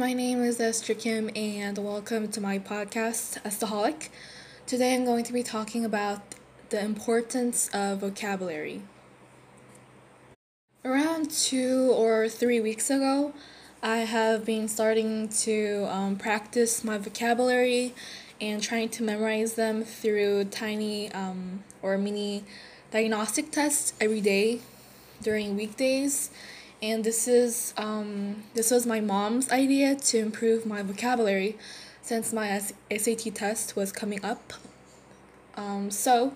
my name is Esther Kim, and welcome to my podcast, Estaholic. Today I'm going to be talking about the importance of vocabulary. Around two or three weeks ago, I have been starting to um, practice my vocabulary and trying to memorize them through tiny um, or mini diagnostic tests every day during weekdays and this is um, this was my mom's idea to improve my vocabulary since my SAT test was coming up. Um, so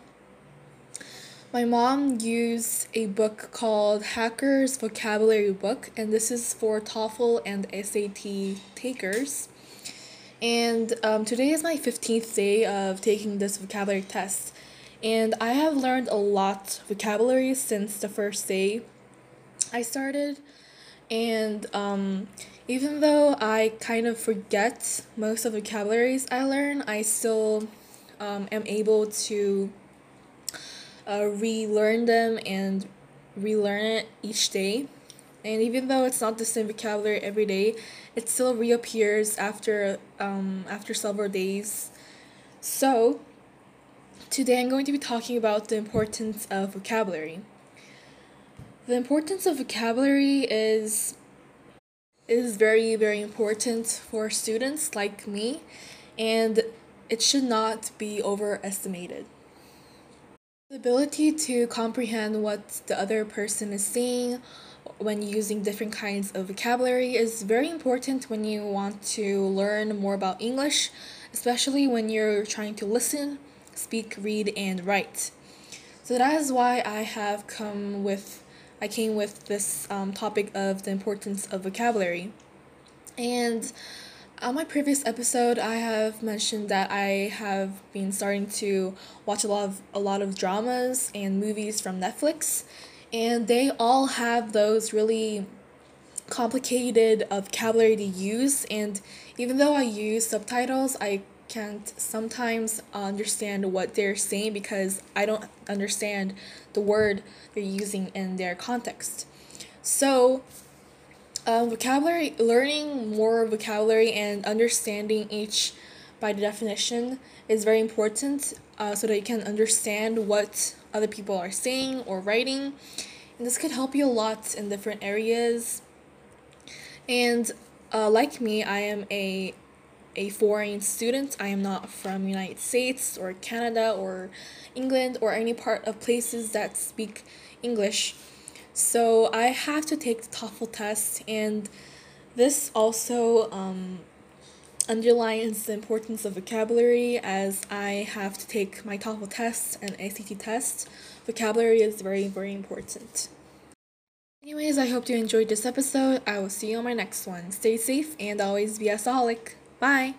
my mom used a book called Hacker's Vocabulary Book, and this is for TOEFL and SAT takers. And um, today is my 15th day of taking this vocabulary test. And I have learned a lot vocabulary since the first day I started. And um, even though I kind of forget most of the vocabularies I learn, I still um, am able to uh, relearn them and relearn it each day. And even though it's not the same vocabulary every day, it still reappears after um, after several days. So today I'm going to be talking about the importance of vocabulary. The importance of vocabulary is is very very important for students like me and it should not be overestimated. The ability to comprehend what the other person is saying when using different kinds of vocabulary is very important when you want to learn more about English, especially when you're trying to listen, speak, read, and write. So that is why I have come with I came with this um, topic of the importance of vocabulary. And on my previous episode, I have mentioned that I have been starting to watch a lot of a lot of dramas and movies from Netflix, and they all have those really complicated vocabulary to use. And even though I use subtitles, I can't sometimes understand what they're saying because I don't understand the word they're using in their context. So, um, vocabulary, learning more vocabulary and understanding each by definition is very important uh, so that you can understand what other people are saying or writing. And this could help you a lot in different areas. And uh, like me, I am a a foreign student. I am not from United States or Canada or England or any part of places that speak English. So I have to take the TOEFL test and this also um, underlines the importance of vocabulary as I have to take my TOEFL test and ACT test. Vocabulary is very, very important. Anyways, I hope you enjoyed this episode. I will see you on my next one. Stay safe and always be a solid. Bye.